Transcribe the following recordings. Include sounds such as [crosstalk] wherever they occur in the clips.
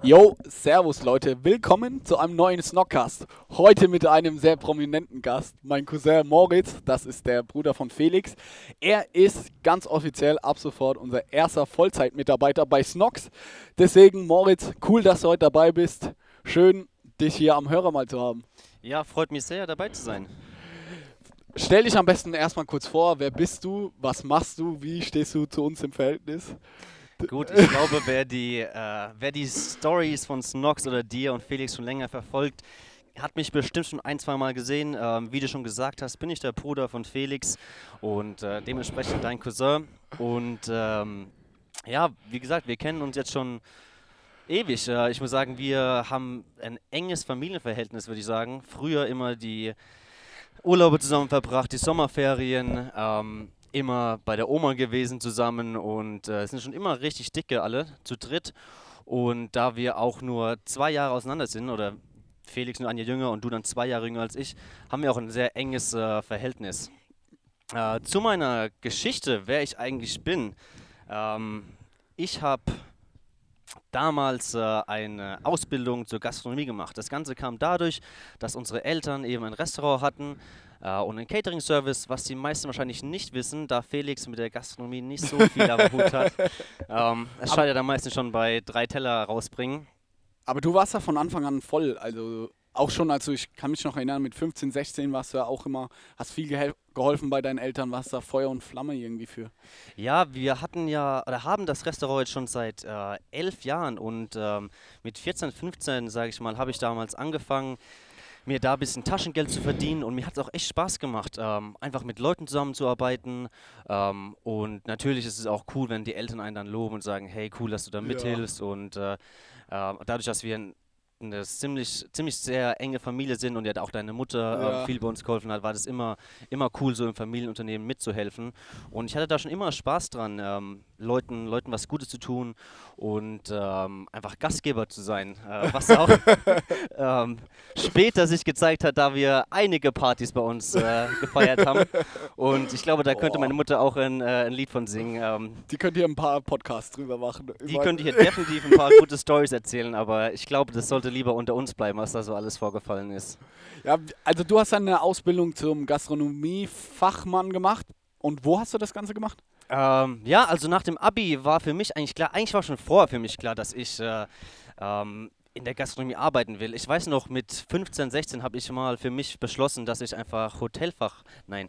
Yo, servus Leute, willkommen zu einem neuen Snockcast. Heute mit einem sehr prominenten Gast, mein Cousin Moritz, das ist der Bruder von Felix. Er ist ganz offiziell ab sofort unser erster Vollzeitmitarbeiter bei Snocks. Deswegen, Moritz, cool, dass du heute dabei bist. Schön, dich hier am Hörer mal zu haben. Ja, freut mich sehr, dabei zu sein. Stell dich am besten erstmal kurz vor, wer bist du, was machst du, wie stehst du zu uns im Verhältnis? Gut, ich glaube, wer die, äh, wer die Stories von Snox oder dir und Felix schon länger verfolgt, hat mich bestimmt schon ein, zwei Mal gesehen. Ähm, wie du schon gesagt hast, bin ich der Bruder von Felix und äh, dementsprechend dein Cousin. Und ähm, ja, wie gesagt, wir kennen uns jetzt schon ewig. Äh, ich muss sagen, wir haben ein enges Familienverhältnis, würde ich sagen. Früher immer die Urlaube zusammen verbracht, die Sommerferien. Ähm, immer bei der Oma gewesen zusammen und äh, sind schon immer richtig dicke alle, zu dritt. Und da wir auch nur zwei Jahre auseinander sind, oder Felix nur ein Jahr jünger und du dann zwei Jahre jünger als ich, haben wir auch ein sehr enges äh, Verhältnis. Äh, zu meiner Geschichte, wer ich eigentlich bin. Ähm, ich habe damals äh, eine Ausbildung zur Gastronomie gemacht. Das Ganze kam dadurch, dass unsere Eltern eben ein Restaurant hatten äh, und einen Catering-Service, was die meisten wahrscheinlich nicht wissen, da Felix mit der Gastronomie nicht so viel am Hut hat. [laughs] Ähm, es scheitert am meisten schon bei drei Teller rausbringen. Aber du warst ja von Anfang an voll, also auch schon, also ich kann mich noch erinnern, mit 15, 16 warst du ja auch immer, hast viel geholfen bei deinen Eltern, warst da Feuer und Flamme irgendwie für. Ja, wir hatten ja, oder haben das Restaurant jetzt schon seit äh, elf Jahren und ähm, mit 14, 15, sage ich mal, habe ich damals angefangen, mir da ein bisschen Taschengeld zu verdienen und mir hat es auch echt Spaß gemacht, ähm, einfach mit Leuten zusammenzuarbeiten. Ähm, und natürlich ist es auch cool, wenn die Eltern einen dann loben und sagen, hey, cool, dass du da mithilfst. Ja. Und äh, äh, dadurch, dass wir ein eine ziemlich, ziemlich sehr enge Familie sind und ja auch deine Mutter ja. äh, viel bei uns geholfen hat, war das immer, immer cool, so im Familienunternehmen mitzuhelfen. Und ich hatte da schon immer Spaß dran, ähm, Leuten, Leuten was Gutes zu tun und ähm, einfach Gastgeber zu sein. Äh, was auch [laughs] [laughs] ähm, später sich gezeigt hat, da wir einige Partys bei uns äh, gefeiert haben. Und ich glaube, da könnte oh. meine Mutter auch ein, äh, ein Lied von singen. Ähm. die könnte hier ein paar Podcasts drüber machen. Die könnte hier definitiv ein paar gute Stories erzählen, aber ich glaube, das sollte lieber unter uns bleiben, was da so alles vorgefallen ist. Ja, also du hast eine Ausbildung zum Gastronomiefachmann gemacht. Und wo hast du das Ganze gemacht? Ähm, ja, also nach dem Abi war für mich eigentlich klar, eigentlich war schon vorher für mich klar, dass ich äh, ähm, in der Gastronomie arbeiten will. Ich weiß noch, mit 15, 16 habe ich mal für mich beschlossen, dass ich einfach Hotelfach, nein,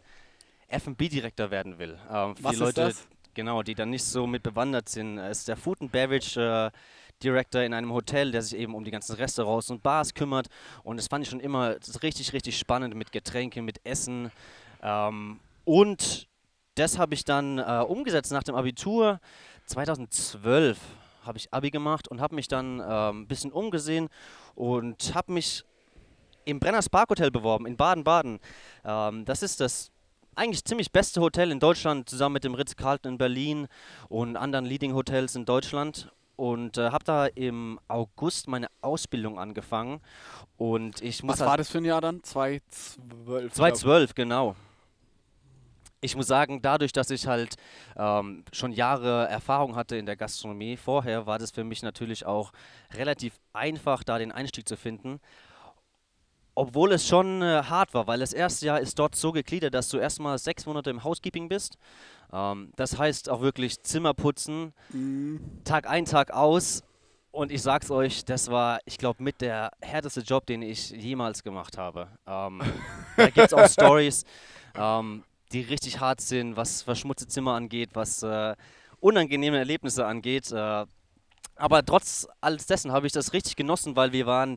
F&B-Direktor werden will. Ähm, Was die Leute, das? genau, die dann nicht so mit bewandert sind. Es ist der Food and Beverage äh, Director in einem Hotel, der sich eben um die ganzen Restaurants und Bars kümmert. Und das fand ich schon immer richtig, richtig spannend mit Getränken, mit Essen. Ähm, und das habe ich dann äh, umgesetzt nach dem Abitur. 2012 habe ich Abi gemacht und habe mich dann äh, ein bisschen umgesehen und habe mich im Brenners Parkhotel beworben in Baden-Baden. Ähm, das ist das eigentlich ziemlich beste Hotel in Deutschland, zusammen mit dem Ritz-Carlton in Berlin und anderen Leading Hotels in Deutschland. Und äh, habe da im August meine Ausbildung angefangen. Und ich muss Was war das für ein Jahr dann? 2012? 2012, genau ich muss sagen, dadurch, dass ich halt ähm, schon Jahre Erfahrung hatte in der Gastronomie vorher, war das für mich natürlich auch relativ einfach, da den Einstieg zu finden. Obwohl es schon äh, hart war, weil das erste Jahr ist dort so gegliedert, dass du erstmal sechs Monate im Housekeeping bist. Ähm, das heißt auch wirklich Zimmer putzen, mhm. Tag ein, Tag aus. Und ich sag's euch, das war, ich glaube, mit der härteste Job, den ich jemals gemacht habe. Ähm, da gibt's auch [laughs] Stories. Ähm, die richtig hart sind, was verschmutzte Zimmer angeht, was äh, unangenehme Erlebnisse angeht. Äh, aber trotz alles dessen habe ich das richtig genossen, weil wir waren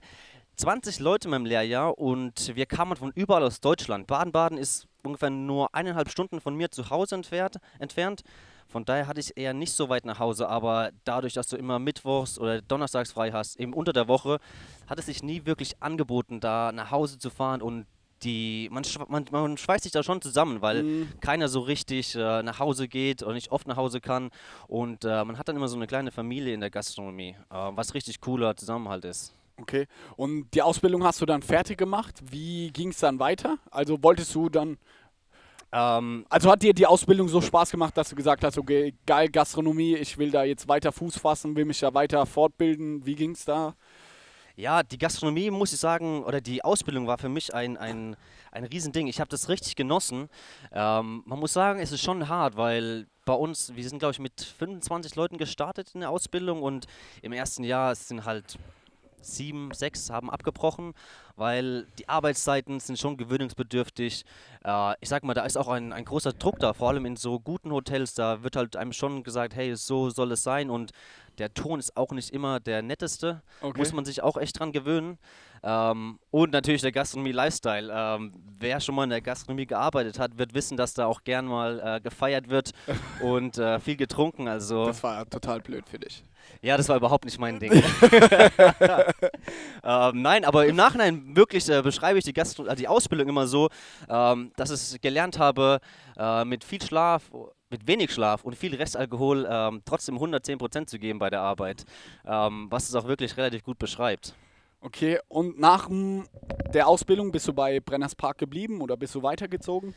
20 Leute in meinem Lehrjahr und wir kamen von überall aus Deutschland. Baden-Baden ist ungefähr nur eineinhalb Stunden von mir zu Hause entfernt, entfernt. Von daher hatte ich eher nicht so weit nach Hause, aber dadurch, dass du immer Mittwochs oder Donnerstags frei hast, eben unter der Woche, hat es sich nie wirklich angeboten, da nach Hause zu fahren und die, man, man, man schweißt sich da schon zusammen, weil mhm. keiner so richtig äh, nach Hause geht oder nicht oft nach Hause kann. Und äh, man hat dann immer so eine kleine Familie in der Gastronomie, äh, was richtig cooler Zusammenhalt ist. Okay. Und die Ausbildung hast du dann fertig gemacht. Wie ging es dann weiter? Also wolltest du dann Ähm, Also hat dir die Ausbildung so Spaß gemacht, dass du gesagt hast, okay, geil, Gastronomie, ich will da jetzt weiter Fuß fassen, will mich da weiter fortbilden. Wie ging's da? Ja, die Gastronomie, muss ich sagen, oder die Ausbildung war für mich ein, ein, ein Riesending. Ich habe das richtig genossen. Ähm, man muss sagen, es ist schon hart, weil bei uns, wir sind, glaube ich, mit 25 Leuten gestartet in der Ausbildung und im ersten Jahr sind halt sieben, sechs haben abgebrochen, weil die Arbeitszeiten sind schon gewöhnungsbedürftig. Äh, ich sag mal, da ist auch ein, ein großer Druck da, vor allem in so guten Hotels, da wird halt einem schon gesagt, hey, so soll es sein und der Ton ist auch nicht immer der netteste, Okay. muss man sich auch echt dran gewöhnen. Ähm, und natürlich der Gastronomie-Lifestyle. Ähm, wer schon mal in der Gastronomie gearbeitet hat, wird wissen, dass da auch gern mal äh, gefeiert wird [laughs] und äh, viel getrunken. Also Das war total blöd für dich. Ja, das war überhaupt nicht mein Ding. [laughs] [laughs] ähm, nein, aber im Nachhinein wirklich äh, beschreibe ich die, Gastro äh, die Ausbildung immer so, ähm, dass ich es gelernt habe, äh, mit viel Schlaf, mit wenig Schlaf und viel Restalkohol ähm, trotzdem 110% zu geben bei der Arbeit, ähm, was es auch wirklich relativ gut beschreibt. Okay, und nach der Ausbildung bist du bei Brenners Park geblieben oder bist du weitergezogen?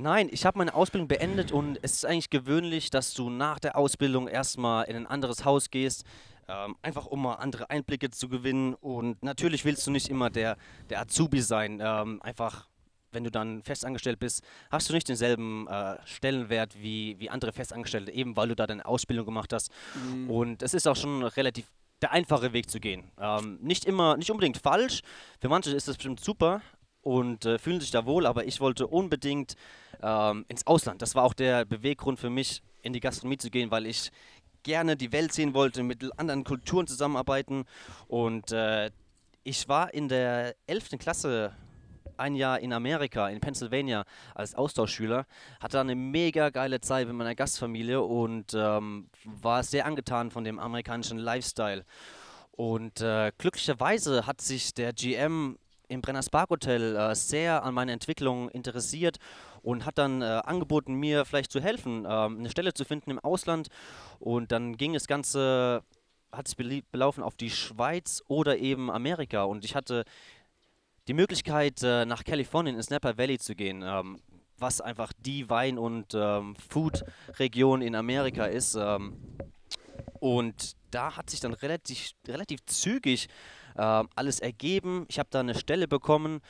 Nein, ich habe meine Ausbildung beendet und es ist eigentlich gewöhnlich, dass du nach der Ausbildung erstmal in ein anderes Haus gehst, ähm, einfach um mal andere Einblicke zu gewinnen. Und natürlich willst du nicht immer der, der Azubi sein. Ähm, einfach, wenn du dann festangestellt bist, hast du nicht denselben äh, Stellenwert wie, wie andere Festangestellte, eben weil du da deine Ausbildung gemacht hast. Und es ist auch schon relativ der einfache Weg zu gehen. Ähm, nicht immer, nicht unbedingt falsch. Für manche ist das bestimmt super und äh, fühlen sich da wohl, aber ich wollte unbedingt ähm, ins Ausland. Das war auch der Beweggrund für mich, in die Gastronomie zu gehen, weil ich gerne die Welt sehen wollte, mit anderen Kulturen zusammenarbeiten. Und äh, ich war in der 11. Klasse ein Jahr in Amerika, in Pennsylvania, als Austauschschüler. Hatte da eine mega geile Zeit mit meiner Gastfamilie und ähm, war sehr angetan von dem amerikanischen Lifestyle. Und äh, glücklicherweise hat sich der GM im Brenners Park Hotel äh, sehr an meine Entwicklung interessiert und hat dann äh, angeboten, mir vielleicht zu helfen, ähm, eine Stelle zu finden im Ausland. Und dann ging das Ganze, hat sich belaufen auf die Schweiz oder eben Amerika. Und ich hatte die Möglichkeit, äh, nach Kalifornien ins Napa Valley zu gehen, ähm, was einfach die Wein- und ähm, Food-Region in Amerika ist. Ähm, und da hat sich dann relativ, relativ zügig ähm, alles ergeben. Ich habe da eine Stelle bekommen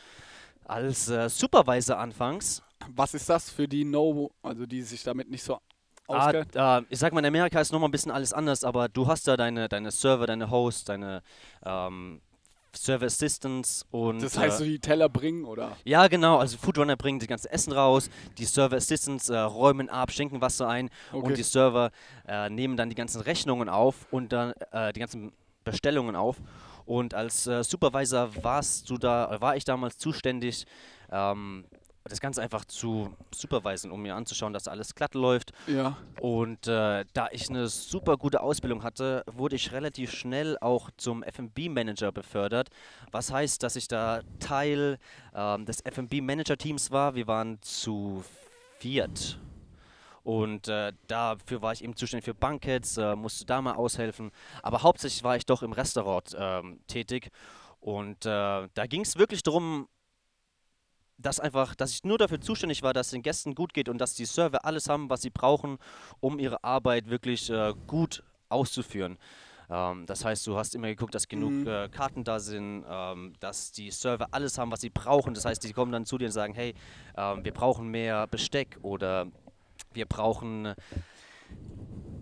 als äh, Supervisor anfangs. Was ist das für die No, also die sich damit nicht so Ah, auskennen? äh, ich sag mal, in Amerika ist nochmal ein bisschen alles anders, aber du hast da deine, deine Server, deine Hosts, deine ähm, Server Assistants und. das heißt, äh, so die Teller bringen oder? Ja, genau. Also Foodrunner bringen das ganze Essen raus, die Server Assistants äh, räumen ab, schenken Wasser ein Okay. und die Server äh, nehmen dann die ganzen Rechnungen auf und dann äh, die ganzen Bestellungen auf. Und als äh, Supervisor warst du da, war ich damals zuständig, ähm, das Ganze einfach zu supervisen, um mir anzuschauen, dass alles glatt läuft. Ja. Und äh, da ich eine super gute Ausbildung hatte, wurde ich relativ schnell auch zum FB-Manager befördert. Was heißt, dass ich da Teil ähm, des FB-Manager-Teams war. Wir waren zu viert. Und äh, dafür war ich eben zuständig für Bankets, äh, musste da mal aushelfen. Aber hauptsächlich war ich doch im Restaurant ähm, tätig. Und äh, da ging es wirklich darum, dass einfach, dass ich nur dafür zuständig war, dass es den Gästen gut geht und dass die Server alles haben, was sie brauchen, um ihre Arbeit wirklich äh, gut auszuführen. Ähm, das heißt, du hast immer geguckt, dass genug Mhm. äh, Karten da sind, ähm, dass die Server alles haben, was sie brauchen. Das heißt, die kommen dann zu dir und sagen, hey, ähm, wir brauchen mehr Besteck oder wir brauchen,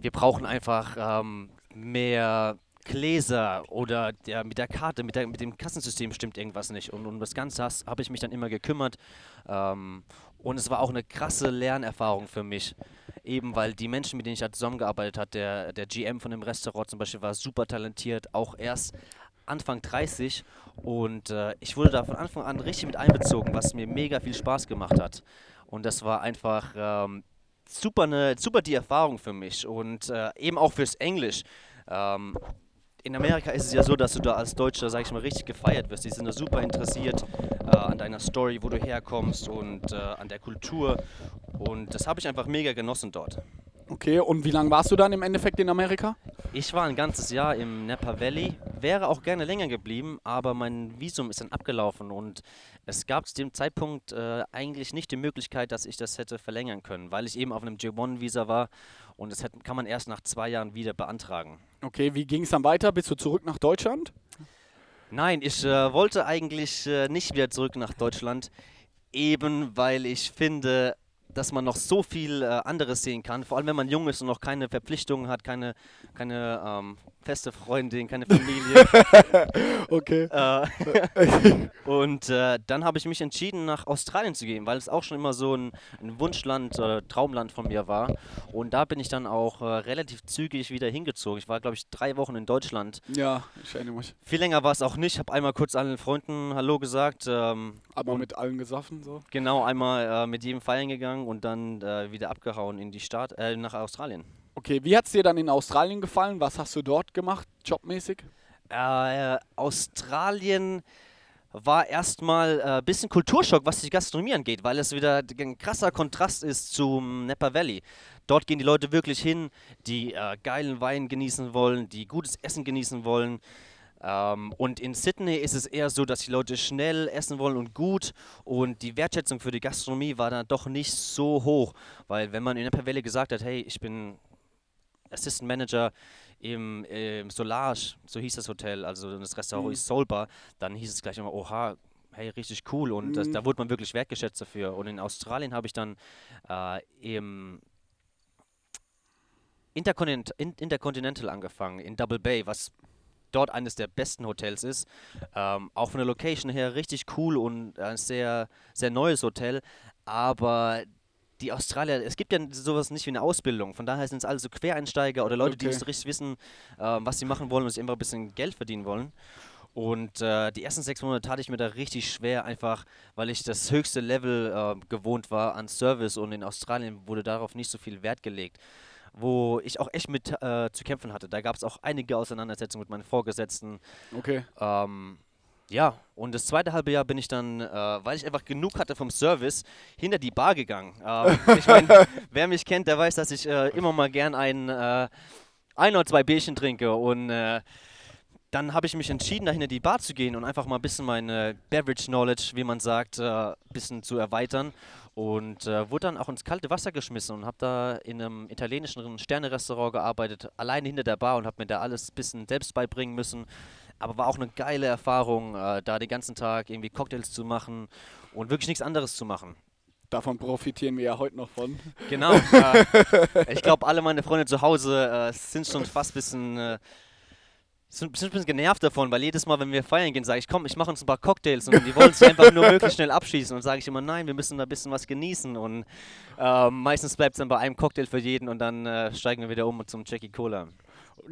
wir brauchen einfach ähm, mehr Gläser oder der, mit der Karte, mit, der, mit dem Kassensystem stimmt irgendwas nicht. Und um das Ganze habe ich mich dann immer gekümmert. Ähm, und es war auch eine krasse Lernerfahrung für mich. Eben weil die Menschen, mit denen ich da zusammengearbeitet habe, der, der GM von dem Restaurant zum Beispiel war super talentiert, auch erst Anfang 30. Und äh, ich wurde da von Anfang an richtig mit einbezogen, was mir mega viel Spaß gemacht hat. Und das war einfach ähm, super, ne, super die Erfahrung für mich und äh, eben auch fürs Englisch. Ähm, in Amerika ist es ja so, dass du da als Deutscher, sag ich mal, richtig gefeiert wirst. Die sind da super interessiert äh, an deiner Story, wo du herkommst und äh, an der Kultur. Und das habe ich einfach mega genossen dort. Okay, und wie lange warst du dann im Endeffekt in Amerika? Ich war ein ganzes Jahr im Napa Valley wäre auch gerne länger geblieben, aber mein Visum ist dann abgelaufen und es gab zu dem Zeitpunkt äh, eigentlich nicht die Möglichkeit, dass ich das hätte verlängern können, weil ich eben auf einem J1-Visa war und das hätte, kann man erst nach zwei Jahren wieder beantragen. Okay, wie ging es dann weiter? Bist du zurück nach Deutschland? Nein, ich äh, wollte eigentlich äh, nicht wieder zurück nach Deutschland, eben weil ich finde, dass man noch so viel äh, anderes sehen kann, vor allem wenn man jung ist und noch keine Verpflichtungen hat, keine, keine ähm, feste Freundin, keine Familie. [laughs] okay. Äh, [laughs] und äh, dann habe ich mich entschieden, nach Australien zu gehen, weil es auch schon immer so ein, ein Wunschland, äh, Traumland von mir war. Und da bin ich dann auch äh, relativ zügig wieder hingezogen. Ich war, glaube ich, drei Wochen in Deutschland. Ja, ich erinnere mich. Viel länger war es auch nicht. Ich habe einmal kurz allen Freunden Hallo gesagt. Ähm, Aber mit allen gesoffen so? Genau, einmal äh, mit jedem feiern gegangen und dann äh, wieder abgehauen in die Stadt, nach Australien. Okay, wie hat es dir dann in Australien gefallen? Was hast du dort gemacht, jobmäßig? Äh, Australien war erstmal ein äh, bisschen Kulturschock, was die Gastronomie angeht, weil es wieder ein krasser Kontrast ist zum Napa Valley. Dort gehen die Leute wirklich hin, die äh, geilen Wein genießen wollen, die gutes Essen genießen wollen. Ähm, und in Sydney ist es eher so, dass die Leute schnell essen wollen und gut. Und die Wertschätzung für die Gastronomie war dann doch nicht so hoch. Weil wenn man in Napa Valley gesagt hat, hey, ich bin Assistant Manager im, im Solage, so hieß das Hotel, also das Restaurant mhm. ist Soulbar, dann hieß es gleich immer, oha, hey, richtig cool und mhm. das, da wurde man wirklich wertgeschätzt dafür. Und in Australien habe ich dann äh, im Intercontinent, Intercontinental angefangen, in Double Bay, was dort eines der besten Hotels ist. Ähm, auch von der Location her richtig cool und ein sehr, sehr neues Hotel. Aber die Australier, es gibt ja sowas nicht wie eine Ausbildung. Von daher sind es alle so Quereinsteiger oder Leute, okay. die nicht so richtig wissen, äh, was sie machen wollen und sich einfach ein bisschen Geld verdienen wollen. Und äh, die ersten sechs Monate tat ich mir da richtig schwer, einfach weil ich das höchste Level äh, gewohnt war an Service und in Australien wurde darauf nicht so viel Wert gelegt. Wo ich auch echt mit äh, zu kämpfen hatte. Da gab es auch einige Auseinandersetzungen mit meinen Vorgesetzten. Okay. Ähm, ja, und das zweite halbe Jahr bin ich dann, äh, weil ich einfach genug hatte vom Service, hinter die Bar gegangen. Ähm, [laughs] ich mein, wer mich kennt, der weiß, dass ich äh, immer mal gern ein, äh, ein oder zwei Bierchen trinke. Und äh, dann habe ich mich entschieden, da hinter die Bar zu gehen und einfach mal ein bisschen meine Beverage Knowledge, wie man sagt, ein äh, bisschen zu erweitern. Und äh, wurde dann auch ins kalte Wasser geschmissen und habe da in einem italienischen Sterne-Restaurant gearbeitet, alleine hinter der Bar und habe mir da alles ein bisschen selbst beibringen müssen aber war auch eine geile Erfahrung, äh, da den ganzen Tag irgendwie Cocktails zu machen und wirklich nichts anderes zu machen. Davon profitieren wir ja heute noch von. Genau. Äh, [laughs] ich glaube, alle meine Freunde zu Hause äh, sind schon fast ein bisschen, äh, sind, ein bisschen genervt davon, weil jedes Mal, wenn wir feiern gehen, sage ich, komm, ich mache uns ein paar Cocktails und die wollen es [laughs] einfach nur möglichst schnell abschießen. Und sage ich immer, nein, wir müssen da ein bisschen was genießen. Und äh, meistens bleibt es dann bei einem Cocktail für jeden und dann äh, steigen wir wieder um zum Jackie Cola.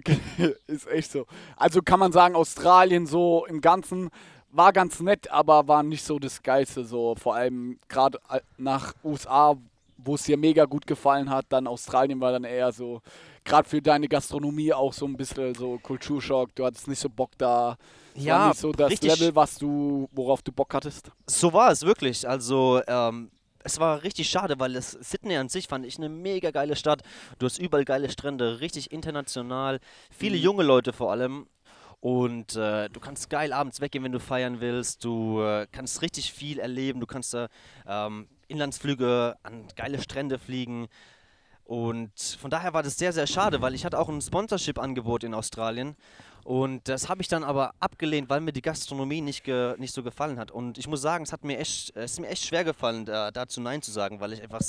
[laughs] ist echt so. Also kann man sagen, Australien so im Ganzen war ganz nett, aber war nicht so das Geilste. So vor allem gerade äh, nach USA, wo es dir mega gut gefallen hat. Dann Australien war dann eher so, gerade für deine Gastronomie auch so ein bisschen so Kulturschock. Du hattest nicht so Bock da. Es ja, war nicht so das Level, was du, worauf du Bock hattest. So war es wirklich. Also ähm, es war richtig schade, weil das Sydney an sich fand ich eine mega geile Stadt. Du hast überall geile Strände, richtig international, viele mhm. junge Leute vor allem. Und äh, du kannst geil abends weggehen, wenn du feiern willst. Du äh, kannst richtig viel erleben. Du kannst da ähm, Inlandsflüge an geile Strände fliegen. Und von daher war das sehr, sehr schade, weil ich hatte auch ein Sponsorship-Angebot in Australien. Und das habe ich dann aber abgelehnt, weil mir die Gastronomie nicht, ge, nicht so gefallen hat. Und ich muss sagen, es hat mir echt, es ist mir echt schwer gefallen, da, dazu Nein zu sagen, weil ich einfach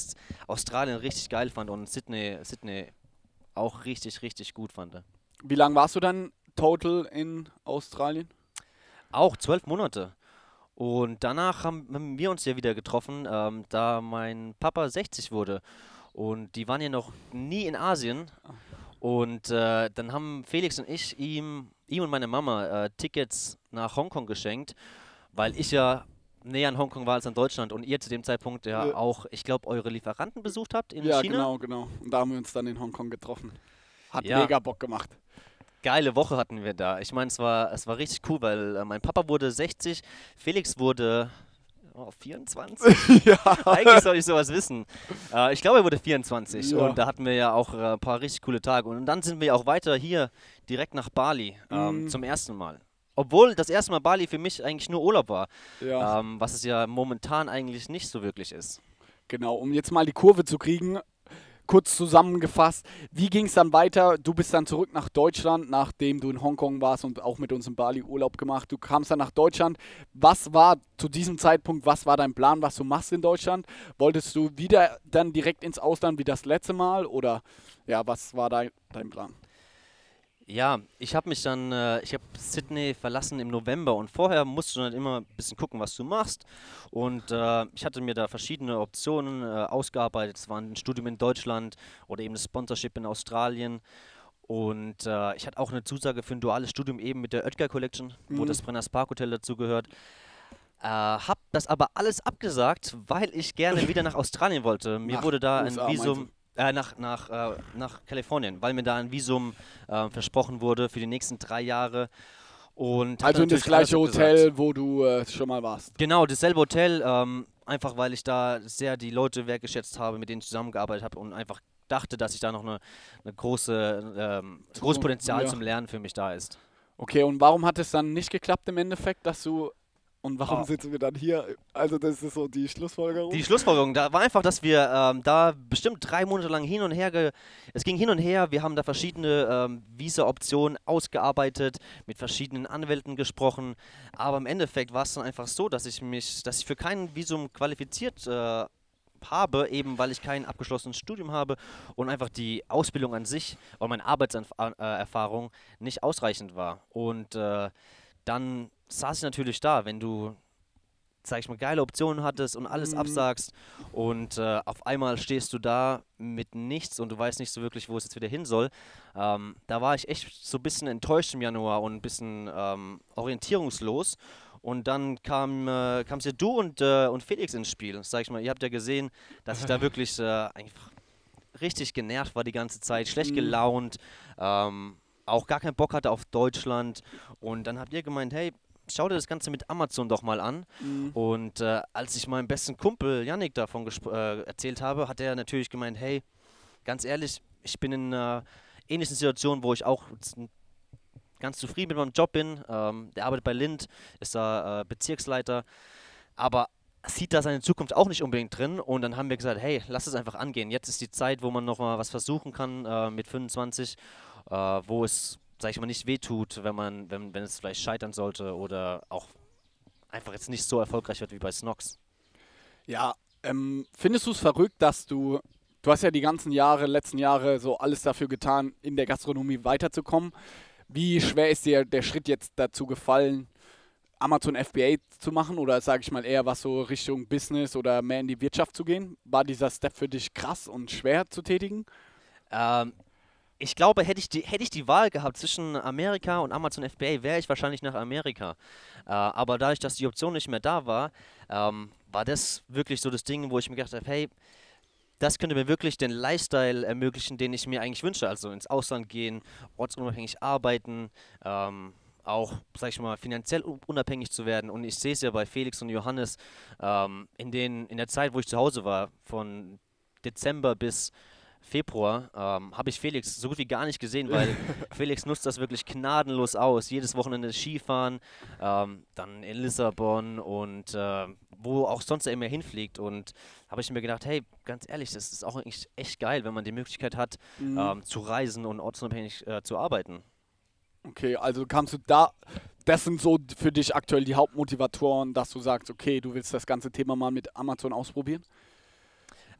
Australien richtig geil fand und Sydney, Sydney auch richtig, richtig gut fand. Wie lange warst du dann total in Australien? Auch zwölf Monate. Und danach haben wir uns ja wieder getroffen, ähm, da mein Papa 60 wurde. Und die waren ja noch nie in Asien. Und äh, dann haben Felix und ich ihm, ihm und meine Mama äh, Tickets nach Hongkong geschenkt, weil ich ja näher an Hongkong war als an Deutschland und ihr zu dem Zeitpunkt ja, ja. auch, ich glaube, eure Lieferanten besucht habt in ja, China. Ja, genau, genau. Und da haben wir uns dann in Hongkong getroffen. Hat ja. mega Bock gemacht. Geile Woche hatten wir da. Ich meine, es war, es war richtig cool, weil äh, mein Papa wurde 60, Felix wurde Oh, 24? [laughs] ja. Eigentlich soll ich sowas wissen. Äh, ich glaube, er wurde 24 Ja. und da hatten wir ja auch äh, ein paar richtig coole Tage. Und dann sind wir auch weiter hier direkt nach Bali ähm, Mhm. zum ersten Mal. Obwohl das erste Mal Bali für mich eigentlich nur Urlaub war, ja. ähm, was es ja momentan eigentlich nicht so wirklich ist. Genau, um jetzt mal die Kurve zu kriegen, kurz zusammengefasst, wie ging es dann weiter? Du bist dann zurück nach Deutschland, nachdem du in Hongkong warst und auch mit uns in Bali Urlaub gemacht. Du kamst dann nach Deutschland. Was war zu diesem Zeitpunkt, was war dein Plan, was du machst in Deutschland? Wolltest du wieder dann direkt ins Ausland wie das letzte Mal oder ja, was war dein, dein Plan? Ja, ich habe mich dann, äh, ich habe Sydney verlassen im November und vorher musst du dann immer ein bisschen gucken, was du machst. Und äh, ich hatte mir da verschiedene Optionen äh, ausgearbeitet. Es war ein Studium in Deutschland oder eben ein Sponsorship in Australien. Und äh, ich hatte auch eine Zusage für ein duales Studium eben mit der Oetker Collection, wo Mhm. das Brenners Park Hotel dazugehört. Äh, hab das aber alles abgesagt, weil ich gerne [laughs] wieder nach Australien wollte. Mir Nach wurde da USA ein meinst Visum, äh, nach, nach, äh, nach Kalifornien, weil mir da ein Visum äh, versprochen wurde für die nächsten drei Jahre. Und Also in das gleiche. Hotel, wo du äh, schon mal warst. Genau, dasselbe Hotel, ähm, einfach weil ich da sehr die Leute wertgeschätzt habe, mit denen ich zusammengearbeitet habe und einfach dachte, dass ich da noch eine, eine große, ähm, großes Potenzial ja. zum Lernen für mich da ist. Okay, und warum hat es dann nicht geklappt im Endeffekt, dass du. Und warum Ah. sitzen wir dann hier? Also, das ist so die Schlussfolgerung. Die Schlussfolgerung, da war einfach, dass wir ähm, da bestimmt drei Monate lang hin und her, es ging hin und her, wir haben da verschiedene ähm, Visa-Optionen ausgearbeitet, mit verschiedenen Anwälten gesprochen, aber im Endeffekt war es dann einfach so, dass ich mich, dass ich für kein Visum qualifiziert äh, habe, eben weil ich kein abgeschlossenes Studium habe und einfach die Ausbildung an sich oder meine Arbeitserfahrung nicht ausreichend war. Und äh, dann saß ich natürlich da, wenn du, sag ich mal, geile Optionen hattest und alles Mhm. absagst und äh, auf einmal stehst du da mit nichts und du weißt nicht so wirklich, wo es jetzt wieder hin soll. Ähm, da war ich echt so ein bisschen enttäuscht im Januar und ein bisschen ähm, orientierungslos. Und dann kam, äh, kamst ja du und, äh, und Felix ins Spiel. Sag ich mal, ihr habt ja gesehen, dass ich da [laughs] wirklich äh, einfach richtig genervt war die ganze Zeit, schlecht Mhm. gelaunt, ähm, auch gar keinen Bock hatte auf Deutschland. Und dann habt ihr gemeint, hey, schau dir das Ganze mit Amazon doch mal an. Mhm. Und äh, als ich meinem besten Kumpel Yannick davon äh, erzählt habe, hat er natürlich gemeint, hey, ganz ehrlich, ich bin in einer ähnlichen Situation, wo ich auch ganz zufrieden mit meinem Job bin. Ähm, der arbeitet bei Lind, ist da äh, Bezirksleiter, aber sieht da seine Zukunft auch nicht unbedingt drin. Und dann haben wir gesagt, hey, lass es einfach angehen. Jetzt ist die Zeit, wo man noch mal was versuchen kann äh, mit 25, äh, wo es, sag ich mal, nicht wehtut, wenn man, wenn, wenn es vielleicht scheitern sollte oder auch einfach jetzt nicht so erfolgreich wird wie bei Snox. Ja, ähm, findest du es verrückt, dass du, du hast ja die ganzen Jahre, letzten Jahre so alles dafür getan, in der Gastronomie weiterzukommen. Wie schwer ist dir der Schritt jetzt dazu gefallen, Amazon FBA zu machen oder sage ich mal eher was so Richtung Business oder mehr in die Wirtschaft zu gehen? War dieser Step für dich krass und schwer zu tätigen? Ähm, ich glaube, hätte ich, die, hätte ich die Wahl gehabt zwischen Amerika und Amazon FBA, wäre ich wahrscheinlich nach Amerika. Äh, aber dadurch, dass die Option nicht mehr da war, ähm, war das wirklich so das Ding, wo ich mir gedacht habe, hey, das könnte mir wirklich den Lifestyle ermöglichen, den ich mir eigentlich wünsche. Also ins Ausland gehen, ortsunabhängig arbeiten, ähm, auch, sag ich mal, finanziell un- unabhängig zu werden. Und ich sehe es ja bei Felix und Johannes, ähm, in, den, in der Zeit, wo ich zu Hause war, von Dezember bis Februar, ähm, habe ich Felix so gut wie gar nicht gesehen, weil [laughs] Felix nutzt das wirklich gnadenlos aus. Jedes Wochenende Skifahren, ähm, dann in Lissabon und äh, wo auch sonst er immer hinfliegt. Und habe ich mir gedacht, hey, ganz ehrlich, das ist auch eigentlich echt geil, wenn man die Möglichkeit hat, Mhm. ähm, zu reisen und ortsunabhängig äh, zu arbeiten. Okay, also kamst du da, das sind so für dich aktuell die Hauptmotivatoren, dass du sagst, okay, du willst das ganze Thema mal mit Amazon ausprobieren?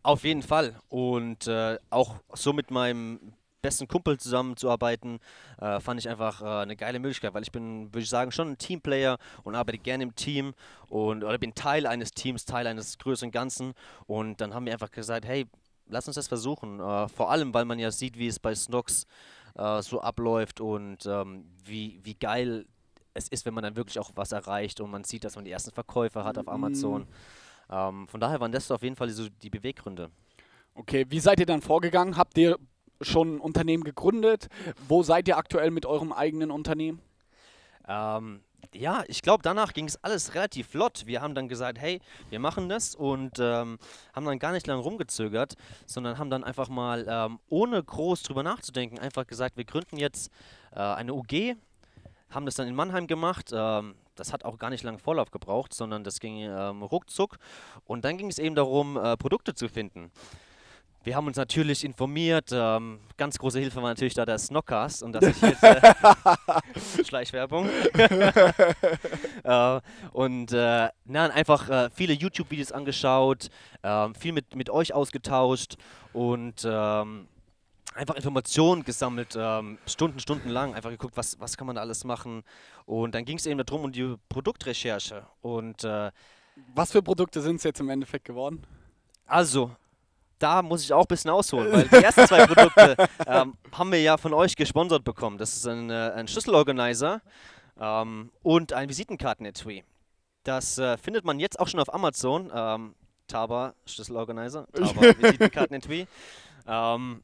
Auf jeden Fall. Und äh, auch so mit meinem besten Kumpel zusammenzuarbeiten, äh, fand ich einfach äh, eine geile Möglichkeit, weil ich bin, würde ich sagen, schon ein Teamplayer und arbeite gerne im Team und oder bin Teil eines Teams, Teil eines größeren Ganzen. Und dann haben wir einfach gesagt, hey, lass uns das versuchen. Äh, vor allem, weil man ja sieht, wie es bei Snox äh, so abläuft und ähm, wie, wie geil es ist, wenn man dann wirklich auch was erreicht und man sieht, dass man die ersten Verkäufer hat auf Amazon. Ähm, von daher waren das auf jeden Fall so die Beweggründe. Okay, wie seid ihr dann vorgegangen? Habt ihr schon ein Unternehmen gegründet? Wo seid ihr aktuell mit eurem eigenen Unternehmen? Ähm, ja, ich glaube, danach ging es alles relativ flott. Wir haben dann gesagt, hey, wir machen das und ähm, haben dann gar nicht lange rumgezögert, sondern haben dann einfach mal, ähm, ohne groß drüber nachzudenken, einfach gesagt, wir gründen jetzt äh, eine UG, haben das dann in Mannheim gemacht. Ähm, das hat auch gar nicht lange Vorlauf gebraucht, sondern das ging ähm, ruckzuck. Und dann ging es eben darum, äh, Produkte zu finden. Wir haben uns natürlich informiert. Ähm, ganz große Hilfe war natürlich da der Snockcast und dass ich jetzt äh, [laughs] Schleichwerbung [laughs] äh, und äh, na, einfach äh, viele YouTube-Videos angeschaut, ähm, viel mit, mit euch ausgetauscht und ähm, einfach Informationen gesammelt, ähm, Stunden, Stunden lang, einfach geguckt, was, was kann man da alles machen. Und dann ging es eben darum, um die Produktrecherche. Und äh, Was für Produkte sind es jetzt im Endeffekt geworden? also, da muss ich auch ein bisschen ausholen, weil die ersten zwei Produkte [laughs] ähm, haben wir ja von euch gesponsert bekommen. Das ist ein, äh, ein Schlüsselorganizer ähm, und ein Visitenkarten-Etui. Das äh, findet man jetzt auch schon auf Amazon. Ähm, Taba Schlüsselorganizer, Taba [laughs] Visitenkarten-Etui. Ähm,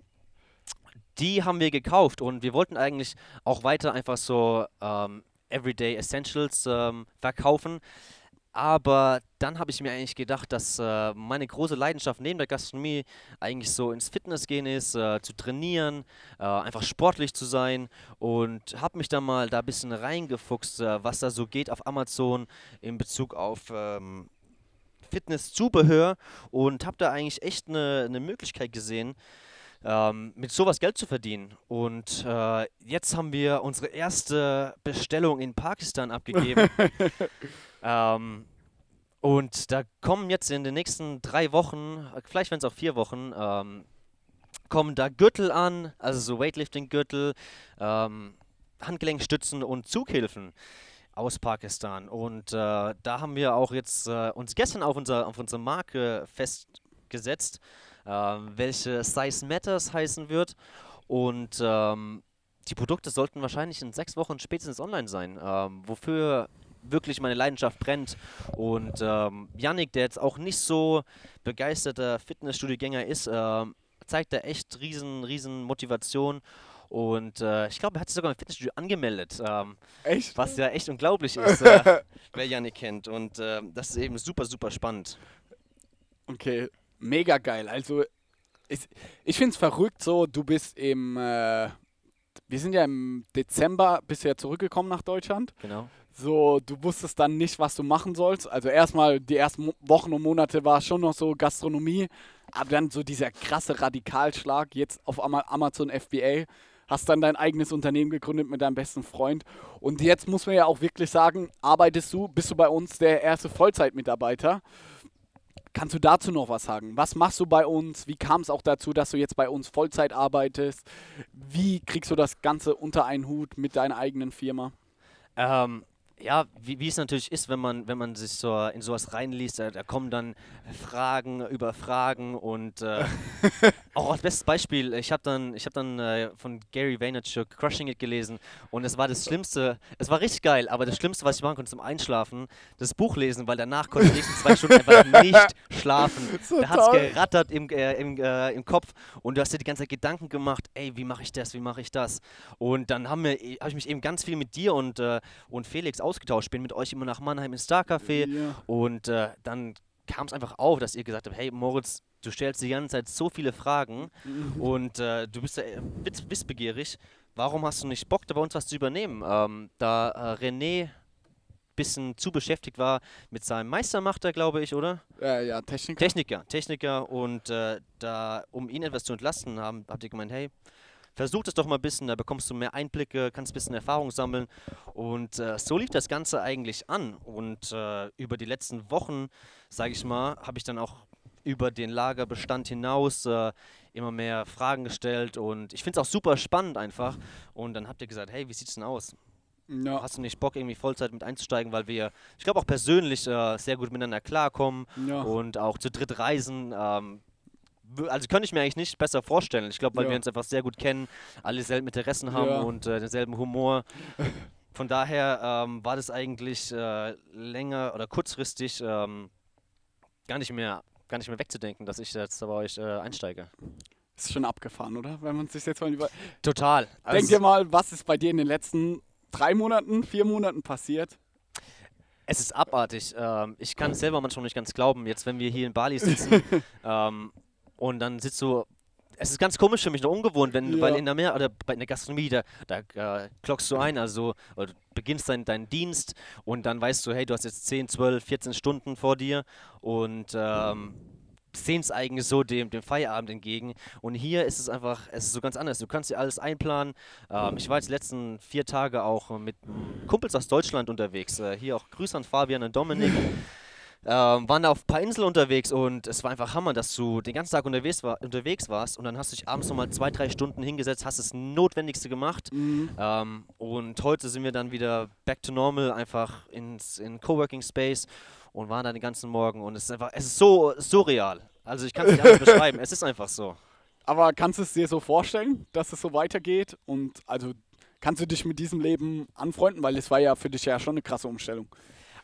die haben wir gekauft und wir wollten eigentlich auch weiter einfach so ähm, Everyday Essentials ähm, verkaufen. Aber dann habe ich mir eigentlich gedacht, dass äh, meine große Leidenschaft neben der Gastronomie eigentlich so ins Fitness gehen ist, äh, zu trainieren, äh, einfach sportlich zu sein und habe mich dann mal da ein bisschen reingefuchst, äh, was da so geht auf Amazon in Bezug auf ähm, Fitnesszubehör und habe da eigentlich echt eine eine Möglichkeit gesehen, ähm, mit sowas Geld zu verdienen. Und äh, jetzt haben wir unsere erste Bestellung in Pakistan abgegeben. [laughs] ähm, und da kommen jetzt in den nächsten drei Wochen, vielleicht werden es auch vier Wochen, ähm, kommen da Gürtel an, also so Weightlifting-Gürtel, ähm, Handgelenkstützen und Zughilfen aus Pakistan. Und äh, da haben wir auch jetzt äh, uns gestern auf, unser, auf unsere Marke festgesetzt, welche Size Matters heißen wird. Und ähm, die Produkte sollten wahrscheinlich in sechs Wochen spätestens online sein, ähm, wofür wirklich meine Leidenschaft brennt. Und ähm, Yannick, der jetzt auch nicht so begeisterter Fitnessstudiogänger ist, ähm, zeigt da echt riesen, riesen Motivation. Und äh, ich glaube, er hat sich sogar im Fitnessstudio angemeldet, ähm, Echt? was ja echt unglaublich ist, [laughs] äh, wer Yannick kennt. Und äh, das ist eben super, super spannend. Okay, mega geil. Also, ich, ich finde es verrückt so, du bist im, äh, wir sind ja im Dezember, ja zurückgekommen nach Deutschland. Genau. So, du wusstest dann nicht, was du machen sollst. Also erstmal die ersten Wochen und Monate war schon noch so Gastronomie, aber dann so dieser krasse Radikalschlag, jetzt auf Ama Amazon FBA, hast dann dein eigenes Unternehmen gegründet mit deinem besten Freund und jetzt muss man ja auch wirklich sagen, arbeitest du, bist du bei uns der erste Vollzeitmitarbeiter. Kannst du dazu noch was sagen? Was machst du bei uns? Wie kam es auch dazu, dass du jetzt bei uns Vollzeit arbeitest? Wie kriegst du das Ganze unter einen Hut mit deiner eigenen Firma? Ähm, ja, wie, wie es natürlich ist, wenn man, wenn man sich so in sowas reinliest, da, da kommen dann Fragen über Fragen und äh, [laughs] auch als bestes Beispiel, ich habe dann, ich hab dann äh, von Gary Vaynerchuk Crushing It gelesen und es war das Schlimmste, es war richtig geil, aber das Schlimmste, was ich machen konnte zum Einschlafen, das Buch lesen, weil danach konnte ich die nächsten zwei Stunden einfach [laughs] nicht schlafen. So da hat es gerattert im, äh, im, äh, im Kopf und du hast dir die ganze Zeit Gedanken gemacht, ey, wie mache ich das, wie mache ich das? Und dann habe ich mich eben ganz viel mit dir und, äh, und Felix ausgetauscht, bin mit euch immer nach Mannheim ins Star Café Ja. und äh, dann kam es einfach auf, dass ihr gesagt habt, hey Moritz, du stellst die ganze Zeit so viele Fragen und äh, du bist äh, witz- wissbegierig. Warum hast du nicht Bock, da bei uns was zu übernehmen? Ähm, da äh, René bisschen zu beschäftigt war mit seinem Meistermachter, glaube ich, oder? Äh, ja, Technik. Techniker, Techniker und äh, da, um ihn etwas zu entlasten, haben, habt ihr gemeint, hey, versuch das doch mal ein bisschen, da bekommst du mehr Einblicke, kannst ein bisschen Erfahrung sammeln und äh, so lief das Ganze eigentlich an und äh, über die letzten Wochen, sage ich mal, habe ich dann auch über den Lagerbestand hinaus äh, immer mehr Fragen gestellt und ich finde es auch super spannend einfach und dann habt ihr gesagt, hey, wie sieht's denn aus? ja. Hast du nicht Bock, irgendwie Vollzeit mit einzusteigen, weil wir, ich glaube auch persönlich äh, sehr gut miteinander klarkommen Ja. und auch zu dritt reisen. Ähm, also könnte ich mir eigentlich nicht besser vorstellen. Ich glaube, weil Ja. wir uns einfach sehr gut kennen, alle dieselben Interessen haben Ja. und äh, denselben Humor. [laughs] Von daher ähm, war das eigentlich äh, länger oder kurzfristig ähm, gar nicht mehr gar nicht mehr wegzudenken, dass ich jetzt bei euch äh, einsteige. Ist schon abgefahren, oder? Wenn man sich jetzt mal über. Total. Denk dir mal, was ist bei dir in den letzten drei Monaten, vier Monaten passiert? Es ist abartig. Ähm, ich kann es selber manchmal nicht ganz glauben. Jetzt, wenn wir hier in Bali sitzen [laughs] ähm, und dann sitzt du. Es ist ganz komisch für mich, noch ungewohnt, wenn, Ja. weil in der Meer oder bei in der Gastronomie, da, da äh, klockst du ein, also oder beginnst deinen Dienst und dann weißt du, hey, du hast jetzt 10, 12, 14 Stunden vor dir und ähm, sehnst eigentlich so dem, dem Feierabend entgegen. Und hier ist es einfach, es ist so ganz anders. Du kannst dir alles einplanen. Ähm, ich war jetzt die letzten vier Tage auch mit Kumpels aus Deutschland unterwegs. Äh, hier auch Grüße an Fabian und Dominik. Ähm, waren auf ein paar Inseln unterwegs und es war einfach Hammer, dass du den ganzen Tag unterwegs, war, unterwegs warst und dann hast du dich abends nochmal zwei, drei Stunden hingesetzt, hast das Notwendigste gemacht Mhm. ähm, und heute sind wir dann wieder back to normal, einfach ins in Coworking Space und waren dann den ganzen Morgen und es ist einfach, es ist so surreal. Also ich kann es nicht anders [laughs] beschreiben, es ist einfach so. Aber kannst du es dir so vorstellen, dass es so weitergeht? Und also kannst du dich mit diesem Leben anfreunden? Weil es war ja für dich ja schon eine krasse Umstellung.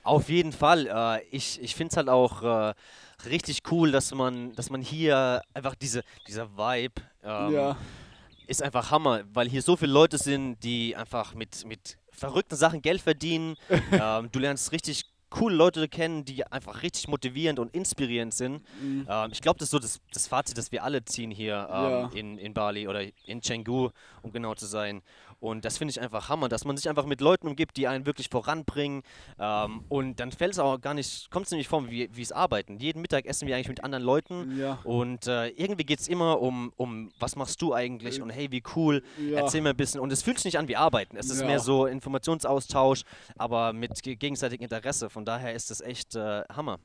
Auf jeden Fall. Äh, ich ich finde es halt auch äh, richtig cool, dass man, dass man hier einfach diese, dieser Vibe ähm, ja. ist einfach Hammer, weil hier so viele Leute sind, die einfach mit, mit verrückten Sachen Geld verdienen. [laughs] ähm, du lernst richtig coole Leute kennen, die einfach richtig motivierend und inspirierend sind. Mhm. Ähm, ich glaube, das ist so das, das Fazit, das wir alle ziehen hier ähm, Ja. in, in Bali oder in Canggu, um genau zu sein. Und das finde ich einfach Hammer, dass man sich einfach mit Leuten umgibt, die einen wirklich voranbringen. Ähm, und dann fällt es auch gar nicht, kommt es nicht vor, wie es arbeiten. Jeden Mittag essen wir eigentlich mit anderen Leuten. Ja. Und äh, irgendwie geht es immer um, um, was machst du eigentlich? Und hey, wie cool, Ja. erzähl mir ein bisschen. Und es fühlt sich nicht an wie Arbeiten. Es ist Ja. mehr so Informationsaustausch, aber mit ge- gegenseitigem Interesse. Von daher ist das echt äh, Hammer.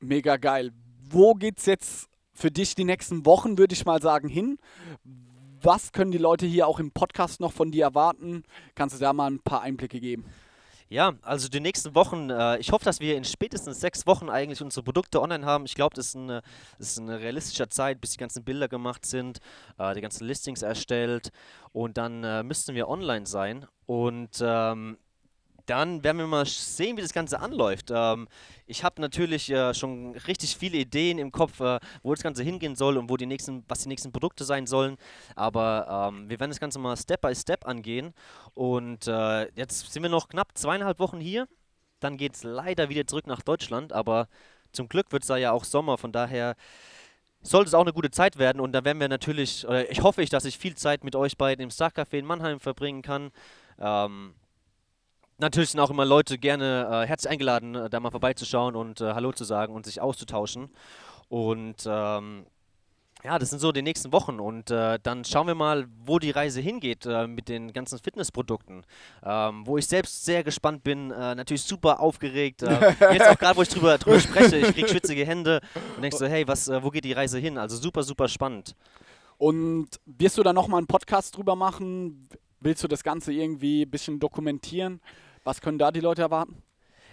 Mega geil. Wo geht's jetzt für dich die nächsten Wochen, würde ich mal sagen, hin? Was können die Leute hier auch im Podcast noch von dir erwarten? Kannst du da mal ein paar Einblicke geben? Ja, also die nächsten Wochen, äh, ich hoffe, dass wir in spätestens sechs Wochen eigentlich unsere Produkte online haben. Ich glaube, das ist eine, das ist eine realistische Zeit, bis die ganzen Bilder gemacht sind, äh, die ganzen Listings erstellt und dann äh, müssten wir online sein. Und ähm, dann werden wir mal sehen, wie das Ganze anläuft. Ähm, ich habe natürlich äh, schon richtig viele Ideen im Kopf, äh, wo das Ganze hingehen soll und wo die nächsten, was die nächsten Produkte sein sollen. Aber ähm, wir werden das Ganze mal Step by Step angehen. Und äh, jetzt sind wir noch knapp zweieinhalb Wochen hier. Dann geht es leider wieder zurück nach Deutschland. Aber zum Glück wird es da ja auch Sommer. Von daher sollte es auch eine gute Zeit werden. Und da werden wir natürlich, oder ich hoffe ich, dass ich viel Zeit mit euch beiden im Star Café in Mannheim verbringen kann. Ähm, Natürlich sind auch immer Leute gerne äh, herzlich eingeladen, äh, da mal vorbeizuschauen und äh, Hallo zu sagen und sich auszutauschen. Und ähm, ja, das sind so die nächsten Wochen und äh, dann schauen wir mal, wo die Reise hingeht äh, mit den ganzen Fitnessprodukten. Ähm, wo ich selbst sehr gespannt bin, natürlich super aufgeregt. [laughs] Jetzt auch gerade, wo ich drüber, drüber spreche, ich kriege schwitzige Hände und denke so, hey, was, wo geht die Reise hin? Also super, super spannend. Und wirst du da nochmal einen Podcast drüber machen? Willst du das Ganze irgendwie ein bisschen dokumentieren? Was können da die Leute erwarten?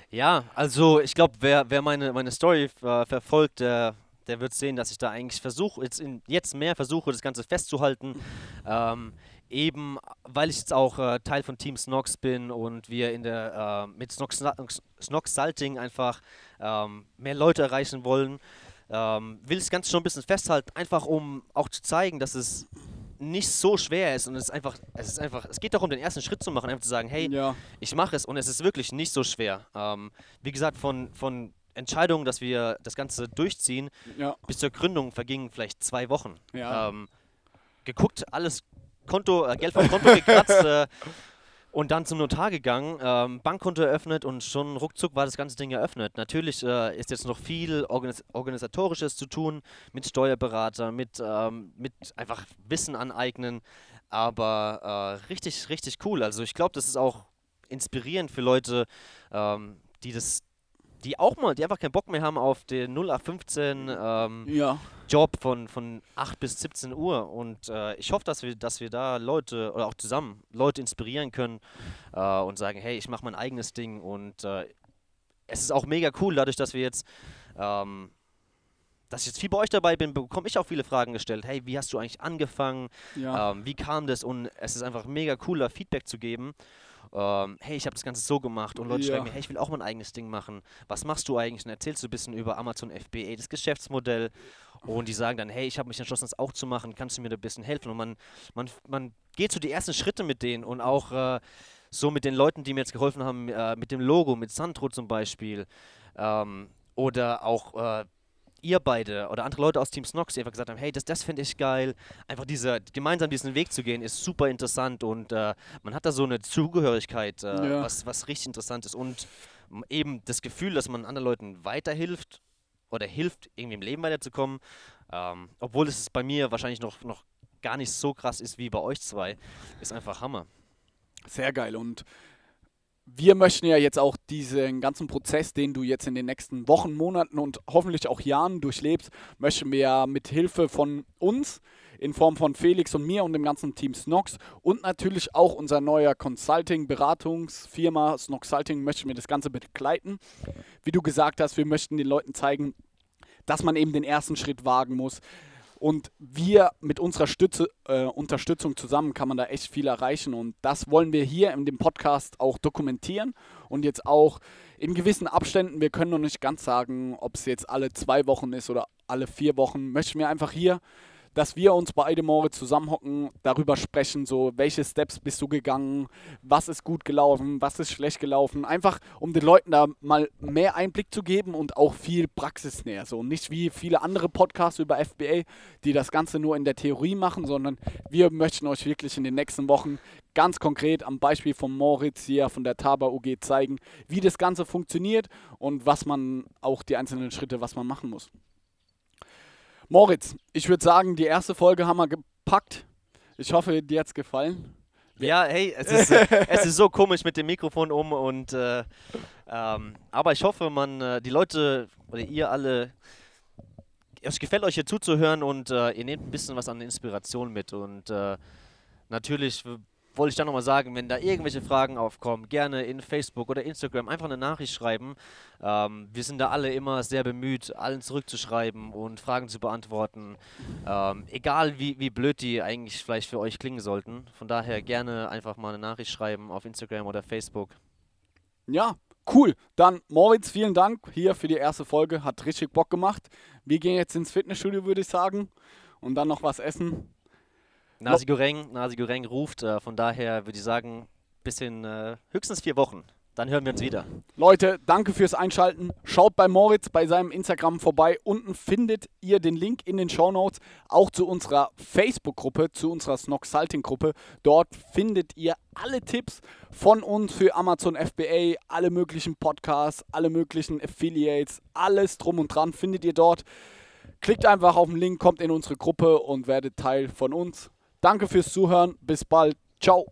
Ja, also ich glaube, wer, wer meine, meine Story äh, verfolgt, der, der wird sehen, dass ich da eigentlich versuche, jetzt, in, jetzt mehr versuche, das Ganze festzuhalten. [laughs] Ähm, eben, weil ich jetzt auch äh, Teil von Team Snox bin und wir in der, äh, mit Snox, Snox Salting einfach ähm, mehr Leute erreichen wollen, ähm, will ich das Ganze schon ein bisschen festhalten, einfach um auch zu zeigen, dass es nicht so schwer ist und es ist einfach, es ist einfach, es geht darum, den ersten Schritt zu machen, einfach zu sagen, hey, Ja, ich mache es und es ist wirklich nicht so schwer. Ähm, wie gesagt, von, von Entscheidung, dass wir das Ganze durchziehen, ja, bis zur Gründung vergingen vielleicht zwei Wochen. Ja. Ähm, geguckt, alles Konto, äh, Geld vom Konto gekratzt [laughs] äh, und dann zum Notar gegangen, ähm, Bankkonto eröffnet und schon ruckzuck war das ganze Ding eröffnet. Natürlich äh, ist jetzt noch viel Organis Organisatorisches zu tun mit Steuerberater, mit, ähm, mit einfach Wissen aneignen, aber äh, richtig, richtig cool. Also ich glaube, das ist auch inspirierend für Leute, ähm, die das die auch mal, die einfach keinen Bock mehr haben auf den 0815 ähm, ja. Job von, von 8 bis 17 Uhr. Und äh, ich hoffe, dass wir, dass wir da Leute oder auch zusammen Leute inspirieren können äh, und sagen, hey, ich mache mein eigenes Ding. Und äh, es ist auch mega cool, dadurch, dass wir jetzt, ähm, dass ich jetzt viel bei euch dabei bin, bekomme ich auch viele Fragen gestellt. Hey, wie hast du eigentlich angefangen? Ja. Ähm, wie kam das? Und es ist einfach mega cool, da Feedback zu geben. Ähm, hey, ich habe das Ganze so gemacht und Leute Ja. schreiben mir, hey, ich will auch mein eigenes Ding machen. Was machst du eigentlich? Und erzählst du ein bisschen über Amazon FBA, das Geschäftsmodell. Und die sagen dann, hey, ich habe mich entschlossen, das auch zu machen. Kannst du mir da ein bisschen helfen? Und man, man, man geht so die ersten Schritte mit denen und auch äh, so mit den Leuten, die mir jetzt geholfen haben, äh, mit dem Logo, mit Sandro zum Beispiel, ähm, oder auch äh, ihr beide oder andere Leute aus Team Snox, die einfach gesagt haben, hey, das, das finde ich geil. Einfach diese, gemeinsam diesen Weg zu gehen, ist super interessant und äh, man hat da so eine Zugehörigkeit, äh, ja. was, was richtig interessant ist. Und eben das Gefühl, dass man anderen Leuten weiterhilft oder hilft, irgendwie im Leben weiterzukommen, ähm, obwohl es bei mir wahrscheinlich noch, noch gar nicht so krass ist wie bei euch zwei, ist einfach Hammer. Sehr geil und wir möchten ja jetzt auch diesen ganzen Prozess, den du jetzt in den nächsten Wochen, Monaten und hoffentlich auch Jahren durchlebst, möchten wir ja mit Hilfe von uns in Form von Felix und mir und dem ganzen Team Snox und natürlich auch unser neuer Consulting-Beratungsfirma Snoxulting möchten wir das Ganze begleiten. Wie du gesagt hast, wir möchten den Leuten zeigen, dass man eben den ersten Schritt wagen muss, und wir mit unserer Stütze, äh, Unterstützung zusammen kann man da echt viel erreichen. Und das wollen wir hier in dem Podcast auch dokumentieren und jetzt auch in gewissen Abständen, wir können noch nicht ganz sagen, ob es jetzt alle zwei Wochen ist oder alle vier Wochen, möchten wir einfach hier dass wir uns beide Moritz zusammenhocken, darüber sprechen, so welche Steps bist du gegangen, was ist gut gelaufen, was ist schlecht gelaufen, einfach um den Leuten da mal mehr Einblick zu geben und auch viel praxisnäher, so nicht wie viele andere Podcasts über FBA, die das Ganze nur in der Theorie machen, sondern wir möchten euch wirklich in den nächsten Wochen ganz konkret am Beispiel von Moritz hier von der Taba UG zeigen, wie das Ganze funktioniert und was man auch die einzelnen Schritte, was man machen muss. Moritz, ich würde sagen, die erste Folge haben wir gepackt. Ich hoffe, dir hat es gefallen. Ja, hey, es ist, äh, [laughs] es ist so komisch mit dem Mikrofon um und äh, ähm, aber ich hoffe, man, äh, die Leute oder ihr alle, es gefällt euch hier zuzuhören und äh, ihr nehmt ein bisschen was an Inspiration mit und äh, natürlich wollte ich dann nochmal sagen, wenn da irgendwelche Fragen aufkommen, gerne in Facebook oder Instagram einfach eine Nachricht schreiben. Ähm, wir sind da alle immer sehr bemüht, allen zurückzuschreiben und Fragen zu beantworten. Ähm, egal wie, wie blöd die eigentlich vielleicht für euch klingen sollten. Von daher gerne einfach mal eine Nachricht schreiben auf Instagram oder Facebook. Ja, cool. Dann Moritz, vielen Dank hier für die erste Folge. Hat richtig Bock gemacht. Wir gehen jetzt ins Fitnessstudio, würde ich sagen. Und dann noch was essen. Nasi Goreng, Nasi Goreng ruft, äh, von daher würde ich sagen, bis in äh, höchstens vier Wochen. Dann hören wir uns wieder. Leute, danke fürs Einschalten. Schaut bei Moritz bei seinem Instagram vorbei. Unten findet ihr den Link in den Show Notes, auch zu unserer Facebook-Gruppe, zu unserer Snox-Salting-Gruppe. Dort findet ihr alle Tipps von uns für Amazon FBA, alle möglichen Podcasts, alle möglichen Affiliates, alles drum und dran findet ihr dort. Klickt einfach auf den Link, kommt in unsere Gruppe und werdet Teil von uns. Danke fürs Zuhören. Bis bald. Ciao.